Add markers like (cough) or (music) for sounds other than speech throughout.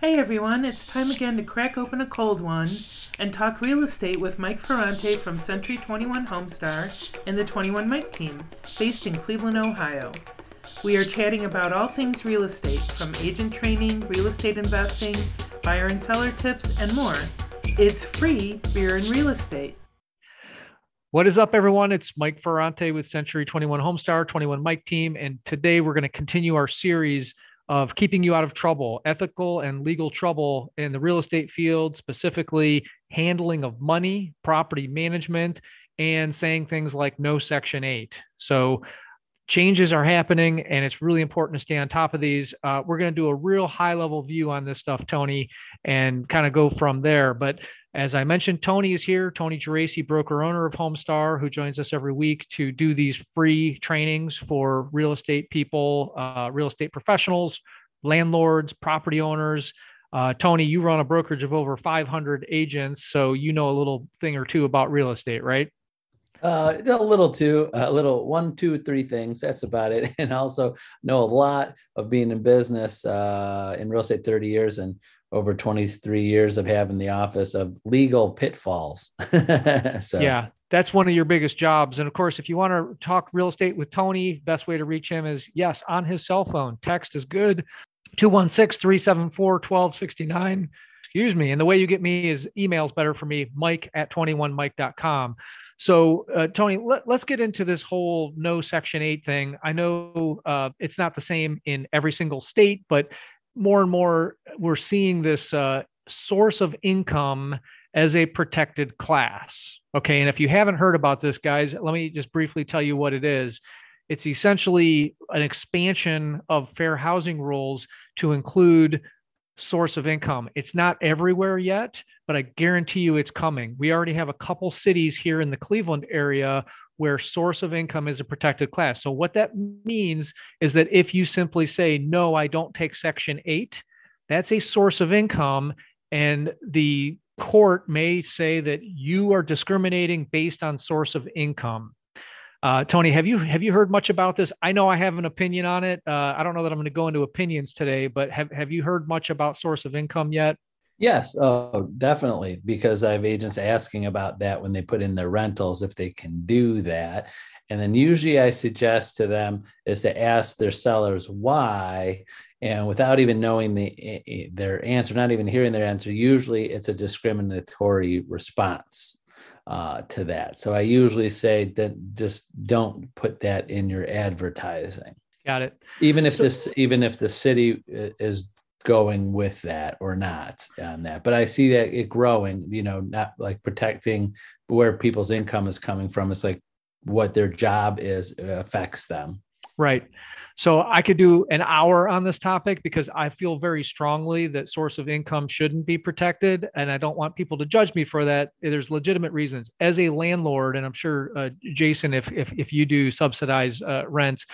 Hey everyone, it's time again to crack open a cold one and talk real estate with Mike Ferrante from Century 21 Homestar and the 21 Mike team, based in Cleveland, Ohio. We are chatting about all things real estate, from agent training, real estate investing, buyer and seller tips, and more. It's free beer and real estate. What is up, everyone? It's Mike Ferrante with Century 21 Homestar, 21 Mike team, and today we're going to continue our series of keeping you out of trouble, ethical and legal trouble in the real estate field, specifically handling of money, property management, and saying things like no Section 8. So, changes are happening, and it's really important to stay on top of these. Uh, we're going to do a real high level view on this stuff, Tony, and kind of go from there. But as I mentioned, Tony is here. Tony Geraci, broker owner of Homestar, who joins us every week to do these free trainings for real estate people, uh, real estate professionals, landlords, property owners. Uh, Tony, you run a brokerage of over 500 agents, so you know a little thing or two about real estate, right? Uh, a little too, a little one, two, three things. That's about it. (laughs) And also know a lot of being in business uh, in real estate 30 years and over 23 years of having the office of legal pitfalls. (laughs) so yeah, that's one of your biggest jobs. And of course, if you want to talk real estate with Tony, best way to reach him is yes, on his cell phone. Text is good. 216-374-1269. Excuse me. And the way you get me is emails better for me, Mike at 21mike.com. So, uh, Tony, let, us get into this whole no Section 8 thing. I know uh, it's not the same in every single state, but more and more we're seeing this uh, source of income as a protected class. Okay. And if you haven't heard about this, guys, let me just briefly tell you what it is. It's essentially an expansion of fair housing rules to include source of income. It's not everywhere yet, but I guarantee you it's coming. We already have a couple cities here in the Cleveland area where source of income is a protected class. So, what that means is that if you simply say, no, I don't take Section 8, that's a source of income. And the court may say that you are discriminating based on source of income. Uh, Tony, have you have you heard much about this? I know I have an opinion on it. Uh, I don't know that I'm going to go into opinions today, but have have you heard much about source of income yet? Yes, oh, definitely. Because I have agents asking about that when they put in their rentals, if they can do that. And then usually I suggest to them is to ask their sellers why. And without even knowing the their answer, not even hearing their answer, usually it's a discriminatory response uh, to that. So I usually say that just don't put that in your advertising. Got it. Even if so, this, even if the city is going with that or not on that. But I see that it growing, you know, not like protecting where people's income is coming from. It's like what their job is affects them. Right. So I could do an hour on this topic because I feel very strongly that source of income shouldn't be protected, and I don't want people to judge me for that. There's legitimate reasons. As a landlord, and I'm sure uh, Jason, if if if you do subsidize uh, rents,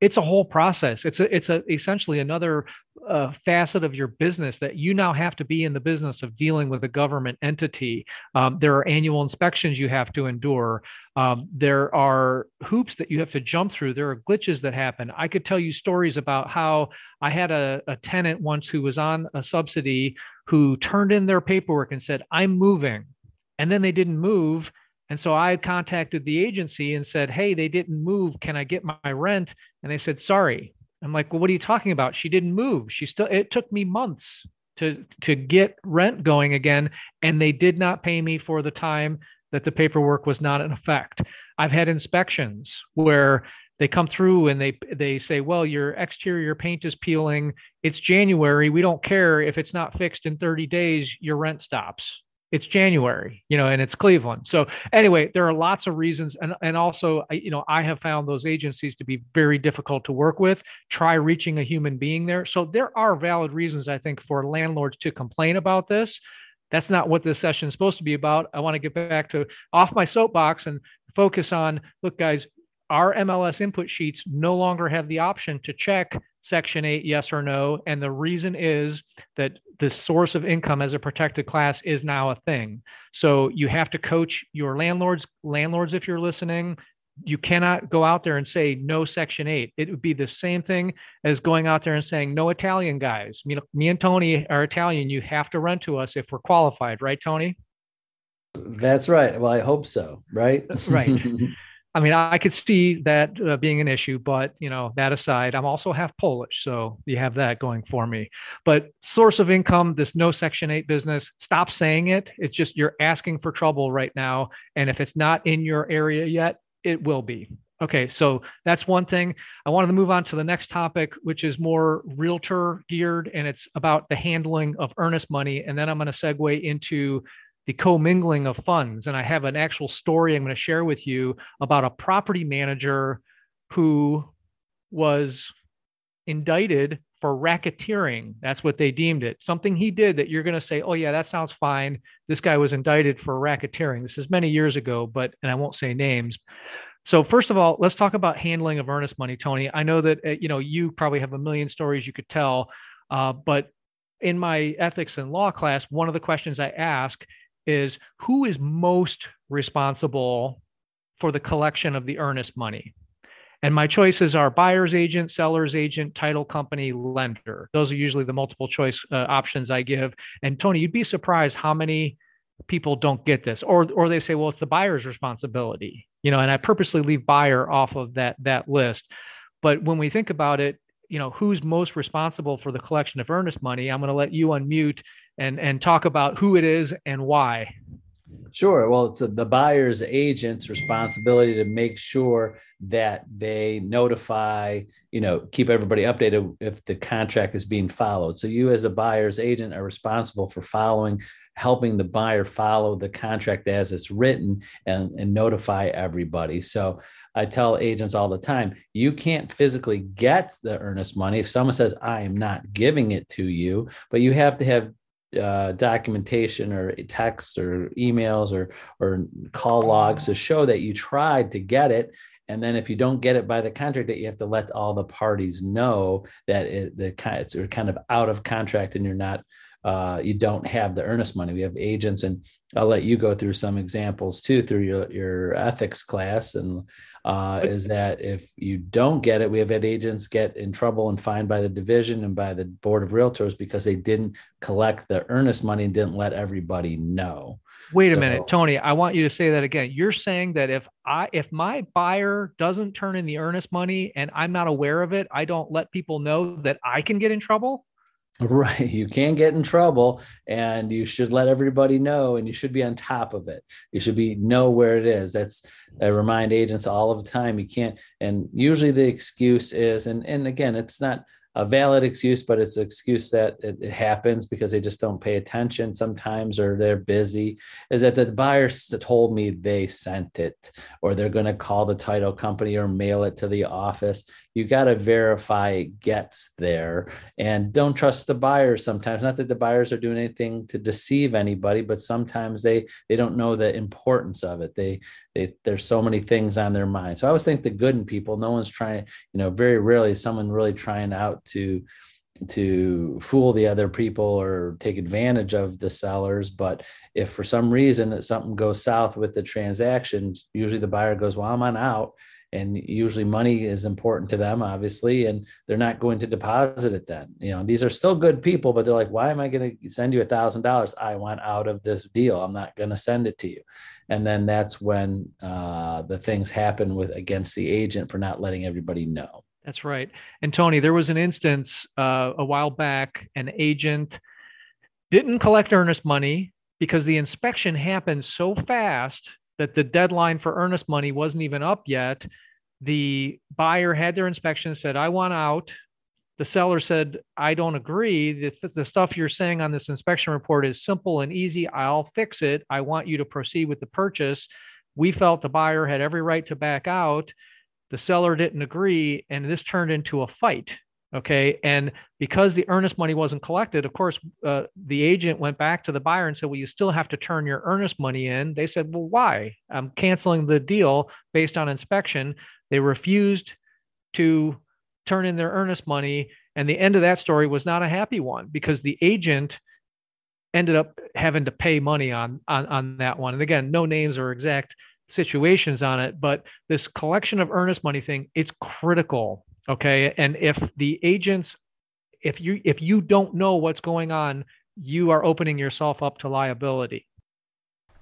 it's a whole process. It's a it's a essentially another uh, facet of your business that you now have to be in the business of dealing with a government entity. Um, there are annual inspections you have to endure. Um, there are hoops that you have to jump through. There are glitches that happen. I could tell you stories about how I had a, a tenant once who was on a subsidy who turned in their paperwork and said, "I'm moving," and then they didn't move and so I contacted the agency and said, Hey, they didn't move. Can I get my rent? And they said, Sorry. I'm like, Well, what are you talking about? She didn't move. She still, it took me months to, to get rent going again. And they did not pay me for the time that the paperwork was not in effect. I've had inspections where they come through and they they say well your exterior paint is peeling it's january we don't care if it's not fixed in 30 days your rent stops it's January, you know, and it's Cleveland. So anyway, there are lots of reasons, and and also, you know, I have found those agencies to be very difficult to work with. Try reaching a human being there. So there are valid reasons, I think, for landlords to complain about this. That's not what this session is supposed to be about. I want to get back to off my soapbox and focus on. Look, guys, our MLS input sheets no longer have the option to check Section 8 yes or no. And the reason is that the source of income as a protected class is now a thing. So you have to coach your landlords, landlords, if you're listening, you cannot go out there and say no section 8 it would be the same thing as going out there and saying no italian guys. Me, me and tony are italian. You have to run to us if we're qualified. Right tony? That's right. Well i hope so. Right? Right. (laughs) I mean, I could see that uh, being an issue, but you know, that aside, I'm also half Polish, so you have that going for me. But source of income, this no Section 8 business, stop saying it. It's just you're asking for trouble right now. And if it's not in your area yet, it will be. Okay, so that's one thing. I wanted to move on to the next topic, which is more realtor geared, and it's about the handling of earnest money. And then I'm going to segue into the commingling of funds. And I have an actual story I'm going to share with you about a property manager who was indicted for racketeering. That's what they deemed it. Something he did that you're going to say, oh, yeah, that sounds fine. This guy was indicted for racketeering. This is many years ago, but, and I won't say names. So first of all, let's talk about handling of earnest money, Tony. I know that uh, you know you probably have a million stories you could tell, uh, but in my ethics and law class, one of the questions I ask is who is most responsible for the collection of the earnest money? And my choices are buyer's agent, seller's agent, title company, lender. Those are usually the multiple choice uh, options I give. And Tony, you'd be surprised how many people don't get this or or they say well it's the buyer's responsibility you know and i purposely leave buyer off of that that list but when we think about it you know who's most responsible for the collection of earnest money i'm going to let you unmute and and talk about who it is and why Sure. Well, it's a, the buyer's agent's responsibility to make sure that they notify, you know, keep everybody updated if the contract is being followed. So you, as a buyer's agent, are responsible for following, helping the buyer follow the contract as it's written and, and notify everybody. So I tell agents all the time, you can't physically get the earnest money. If someone says, I am not giving it to you, but you have to have uh, documentation or text or emails or or call logs to show that you tried to get it. And then if you don't get it by the contract that you have to let all the parties know that it, the it's kind of out of contract and you're not uh, you don't have the earnest money we have agents and i'll let you go through some examples too through your, your ethics class and uh, is that if you don't get it, we have had agents get in trouble and fined by the division and by the board of realtors because they didn't collect the earnest money and didn't let everybody know. Wait so, a minute, Tony. I want you to say that again. You're saying that if I if my buyer doesn't turn in the earnest money and I'm not aware of it, I don't let people know that I can get in trouble? (laughs) Right. You can get in trouble and you should let everybody know and you should be on top of it. You should be know where it is. That's I remind agents all of the time. You can't and usually the excuse is and and again it's not a valid excuse, but it's an excuse that it, it, happens because they just don't pay attention sometimes or they're busy. Is that the buyer told me they sent it or they're going to call the title company or mail it to the office you got to verify it gets there. And don't trust the buyers sometimes. Not that the buyers are doing anything to deceive anybody but sometimes they they don't know the importance of it. They, they there's so many things on their mind. So i always think the good in people no one's trying you know very rarely someone really trying out to to fool the other people or take advantage of the sellers. But if for some reason something goes south with the transaction usually the buyer goes well i'm on out and usually money is important to them obviously and they're not going to deposit it then. You know these are still good people but they're like why am i going to send you a thousand dollars? I want out of this deal. I'm not going to send it to you. And then that's when uh, the things happen with against the agent for not letting everybody know. That's right. And tony there was an instance uh, a while back an agent didn't collect earnest money because the inspection happened so fast that the deadline for earnest money wasn't even up yet. The buyer had their inspection said i want out. The seller said i don't agree. The, the stuff you're saying on this inspection report is simple and easy. I'll fix it. I want you to proceed with the purchase. We felt the buyer had every right to back out. The seller didn't agree and this turned into a fight okay and because the earnest money wasn't collected of course uh, the agent went back to the buyer and said well you still have to turn your earnest money in they said well why i'm canceling the deal based on inspection they refused to turn in their earnest money. And the end of that story was not a happy one because the agent ended up having to pay money on, on, on that one. And again, no names or exact situations on it, but this collection of earnest money thing, it's critical. Okay. And if the agents, if you if you don't know what's going on, you are opening yourself up to liability.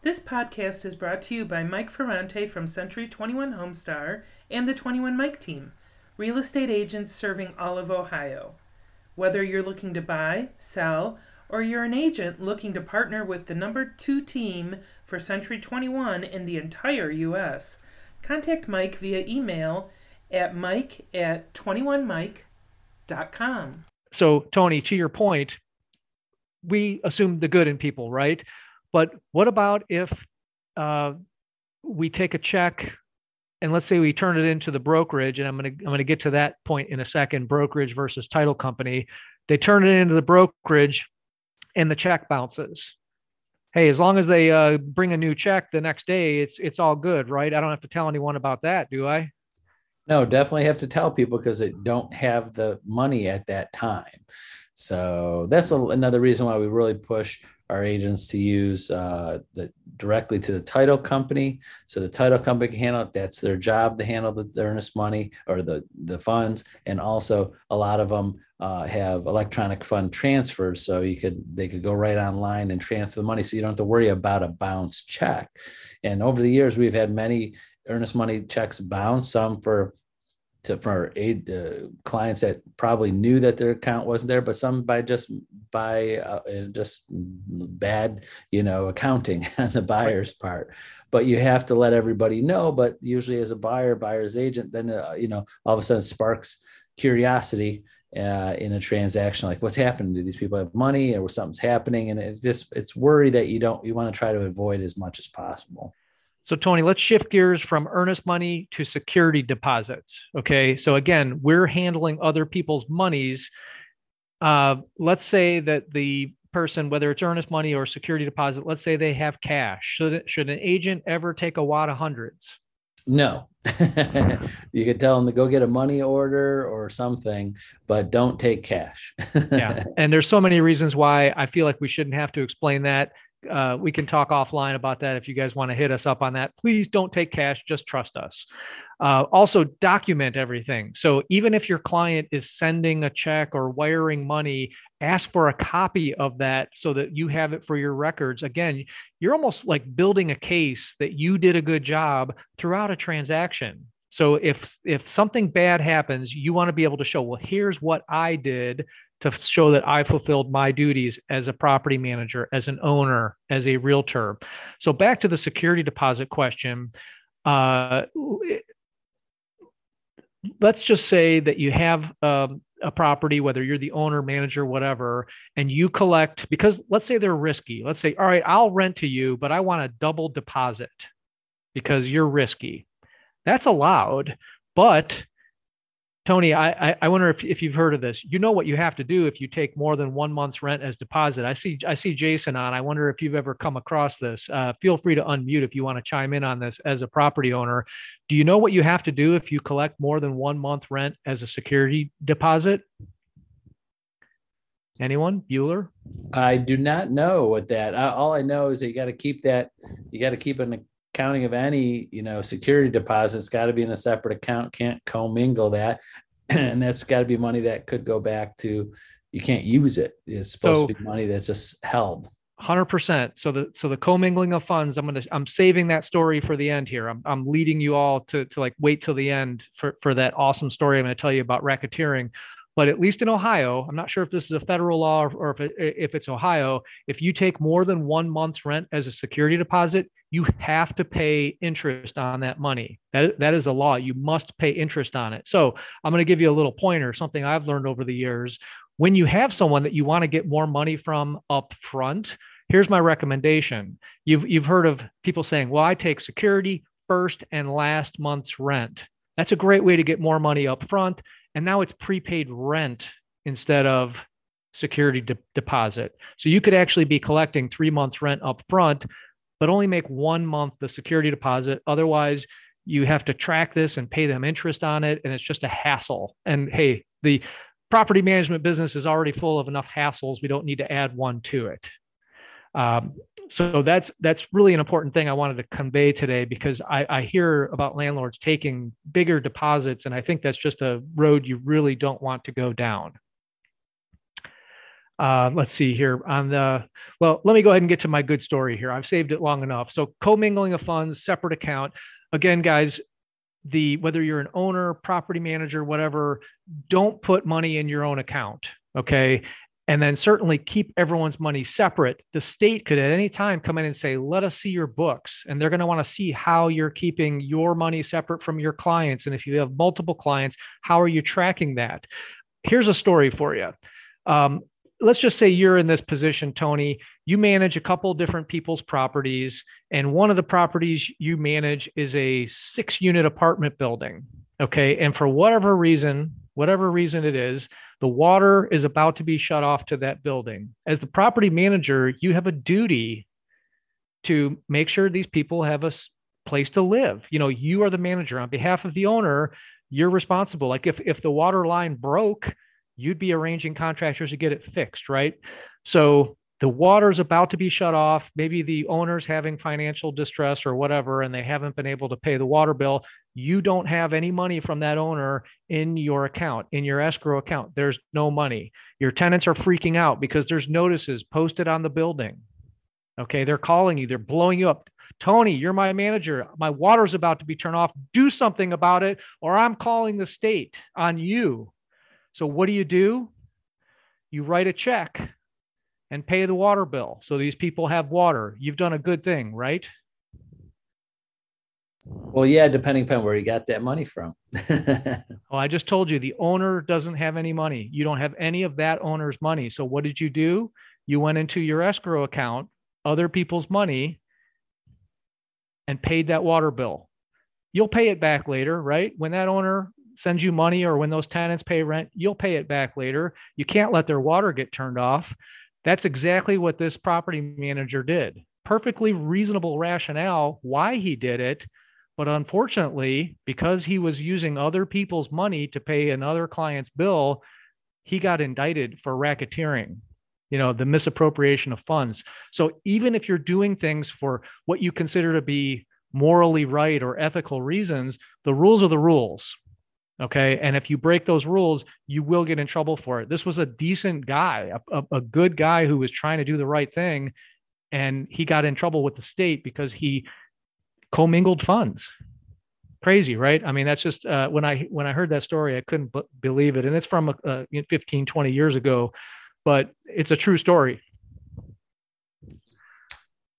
This podcast is brought to you by Mike Ferrante from Century 21 Homestar and the 21 Mike team, real estate agents serving all of Ohio. Whether you're looking to buy, sell, or you're an agent looking to partner with the number two team for Century 21 in the entire U.S., contact Mike via email at mike at 21mike.com. So, Tony, to your point, we assume the good in people, right? But what about if uh, we take a check and let's say we turn it into the brokerage, and I'm going to I'm to get to that point in a second. Brokerage versus title company. They turn it into the brokerage, and the check bounces. Hey, as long as they uh, bring a new check the next day, it's it's all good, right? I don't have to tell anyone about that, do I? No, definitely have to tell people because they don't have the money at that time. So that's a, another reason why we really push our agents to use uh, the directly to the title company. So the title company can handle it. That's their job to handle the, the earnest money or the the funds. And also a lot of them uh, have electronic fund transfers, so you could they could go right online and transfer the money, so you don't have to worry about a bounce check. And over the years, we've had many earnest money checks bounce, some for to for aid uh, clients that probably knew that their account wasn't there, but some by just by uh, just bad, you know, accounting (laughs) on the buyer's part. But you have to let everybody know. But usually, as a buyer, buyer's agent, then uh, you know, all of a sudden sparks curiosity uh, in a transaction like what's happening do these people have money or something's happening and it just it's worry that you don't you want to try to avoid as much as possible so, Tony, let's shift gears from earnest money to security deposits. Okay. So, again, we're handling other people's monies. Uh, let's say that the person, whether it's earnest money or security deposit, let's say they have cash. Should, should an agent ever take a wad of hundreds? No. (laughs) you could tell them to go get a money order or something, but don't take cash. (laughs) yeah. And there's so many reasons why I feel like we shouldn't have to explain that uh, we can talk offline about that if you guys want to hit us up on that. Please don't take cash, just trust us. Uh, also, document everything. So, even if your client is sending a check or wiring money, ask for a copy of that so that you have it for your records. Again, you're almost like building a case that you did a good job throughout a transaction. So if if something bad happens, you want to be able to show, well, here's what I did to show that I fulfilled my duties as a property manager, as an owner, as a realtor. So back to the security deposit question. Uh, let's just say that you have um, a property, whether you're the owner, manager, whatever, and you collect because let's say they're risky. Let's say, all right, I'll rent to you, but I want a double deposit because you're risky. That's allowed, but Tony, I, I wonder if, if you've heard of this. You know what you have to do if you take more than one month's rent as deposit. I see I see Jason on. I wonder if you've ever come across this. Uh, feel free to unmute if you want to chime in on this as a property owner. Do you know what you have to do if you collect more than one month rent as a security deposit? Anyone? Bueller? I do not know what that. all I know is that you got to keep that. You got to keep an accounting of any you know security deposits got to be in a separate account can't commingle that. (clears throat) And that's got to be money that could go back to you can't use it. It's supposed so, to be money that's just held. 100% so the so the commingling of funds i'm going to i'm saving that story for the end here. I'm, I'm leading you all to to like wait till the end for for that awesome story i'm going to tell you about racketeering but at least in Ohio, I'm not sure if this is a federal law or if, it, if it's Ohio, if you take more than one month's rent as a security deposit, you have to pay interest on that money. That, that is a law. You must pay interest on it. So I'm going to give you a little pointer, something I've learned over the years. When you have someone that you want to get more money from up front, here's my recommendation. You've, you've heard of people saying, well, I take security first and last month's rent. That's a great way to get more money up front and now it's prepaid rent instead of security de- deposit. So you could actually be collecting three months rent up front, but only make one month the security deposit. Otherwise, you have to track this and pay them interest on it, and it's just a hassle. And hey, the property management business is already full of enough hassles. We don't need to add one to it. Um, so that's that's really an important thing I wanted to convey today because I, I hear about landlords taking bigger deposits, and I think that's just a road you really don't want to go down. Uh, let's see here on the well let me go ahead and get to my good story here. I've saved it long enough. So commingling of funds separate account. Again guys the whether you're an owner property manager whatever don't put money in your own account okay and then certainly keep everyone's money separate the state could at any time come in and say let us see your books and they're going to want to see how you're keeping your money separate from your clients and if you have multiple clients how are you tracking that here's a story for you um, let's just say you're in this position, Tony. You manage a couple different people's properties, and one of the properties you manage is a six unit apartment building. Okay. And for whatever reason, whatever reason it is, the water is about to be shut off to that building. As the property manager, you have a duty to make sure these people have a place to live. You know, you are the manager on behalf of the owner. You're responsible. Like if if the water line broke, you'd be arranging contractors to get it fixed, right? So the water's about to be shut off. Maybe the owner's having financial distress or whatever, and they haven't been able to pay the water bill. You don't have any money from that owner in your account, in your escrow account. There's no money. Your tenants are freaking out because there's notices posted on the building. Okay. They're calling you, they're blowing you up. Tony, you're my manager. My water's about to be turned off. Do something about it, or I'm calling the state on you. So what do you do? You write a check and pay the water bill. So these people have water. You've done a good thing, right? Well, yeah, depending upon where you got that money from. well, (laughs) oh, I just told you the owner doesn't have any money. You don't have any of that owner's money. So what did you do? You went into your escrow account, other people's money, and paid that water bill. You'll pay it back later, right? When that owner sends you money or when those tenants pay rent, you'll pay it back later. You can't let their water get turned off. That's exactly what this property manager did. Perfectly reasonable rationale why he did it. But unfortunately, because he was using other people's money to pay another client's bill, he got indicted for racketeering, you know, the misappropriation of funds. So even if you're doing things for what you consider to be morally right or ethical reasons, the rules are the rules. Okay. And if you break those rules, you will get in trouble for it. This was a decent guy, a, a, good guy who was trying to do the right thing. And he got in trouble with the state because he commingled funds. Crazy, right? I mean, that's just uh, when I when I heard that story, I couldn't b- believe it. And it's from uh, 15, 20 years ago, but it's a true story.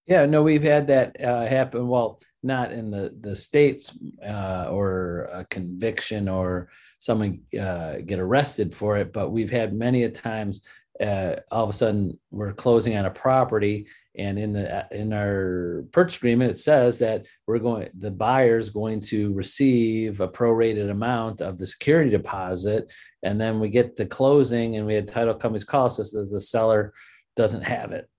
Yeah, no, we've had that uh, happen. Well, not in the the states uh, or a conviction or someone uh, get arrested for it, but we've had many a times. Uh, all of a sudden, we're closing on a property, and in the in our purchase agreement, it says that we're going the buyer's going to receive a prorated amount of the security deposit, and then we get to closing, and we had title companies call us that the seller doesn't have it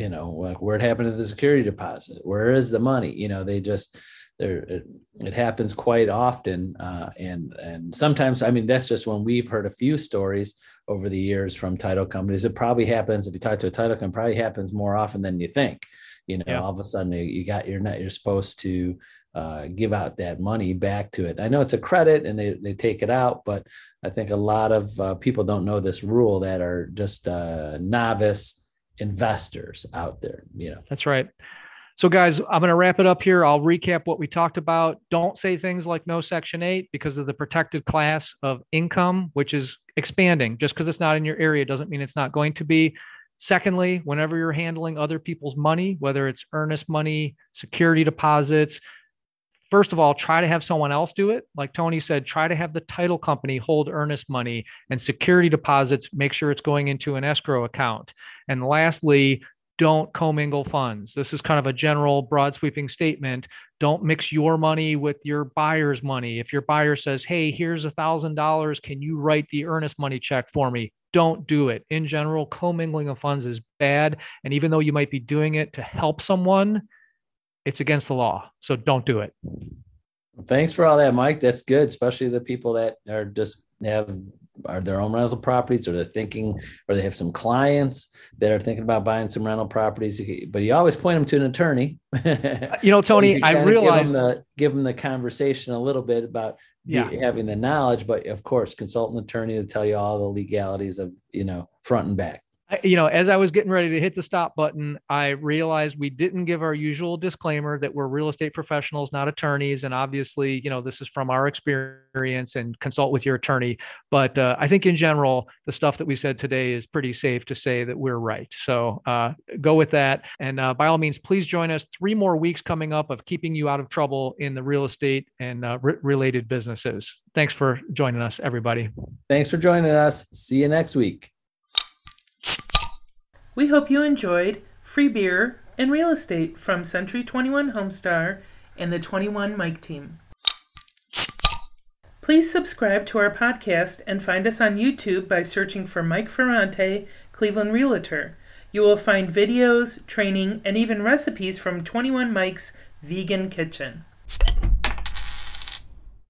you know like where it happened to the security deposit? Where is the money? You know they just there it, it happens quite often uh, and and sometimes i mean that's just when we've heard a few stories over the years from title companies. It probably happens if you talk to a title company probably happens more often than you think. You know yeah. all of a sudden you got you're not you're supposed to uh, give out that money back to it. I know it's a credit and they, they take it out but i think a lot of uh, people don't know this rule that are just uh, novice investors out there you know. That's right. So guys i'm going to wrap it up here. I'll recap what we talked about. Don't say things like no section 8 because of the protected class of income which is expanding. Just because it's not in your area doesn't mean it's not going to be. Secondly whenever you're handling other people's money whether it's earnest money security deposits first of all, try to have someone else do it. Like Tony said, try to have the title company hold earnest money and security deposits, make sure it's going into an escrow account. And lastly, don't commingle funds. This is kind of a general, broad sweeping statement. Don't mix your money with your buyer's money. If your buyer says, Hey, here's a thousand dollars, can you write the earnest money check for me? Don't do it. In general, commingling of funds is bad. And even though you might be doing it to help someone, it's against the law. So don't do it. Thanks for all that, Mike. That's good, especially the people that are just have are their own rental properties or they're thinking or they have some clients that are thinking about buying some rental properties but you always point them to an attorney uh, you know tony (laughs) you i realize give them, the, give them the conversation a little bit about yeah. having the knowledge but of course consult an attorney to tell you all the legalities of you know front and back you know, as I was getting ready to hit the stop button, I realized we didn't give our usual disclaimer that we're real estate professionals, not attorneys. And obviously, you know, this is from our experience and consult with your attorney. But uh, I think in general, the stuff that we said today is pretty safe to say that we're right. So uh, go with that. And uh, by all means, please join us. Three more weeks coming up of keeping you out of trouble in the real estate and uh, re- related businesses. Thanks for joining us, everybody. Thanks for joining us. See you next week. We hope you enjoyed Free Beer and Real Estate from Century 21 Homestar and the 21 Mike team. Please subscribe to our podcast and find us on YouTube by searching for Mike Ferrante, Cleveland Realtor. You will find videos, training, and even recipes from 21 Mike's Vegan Kitchen.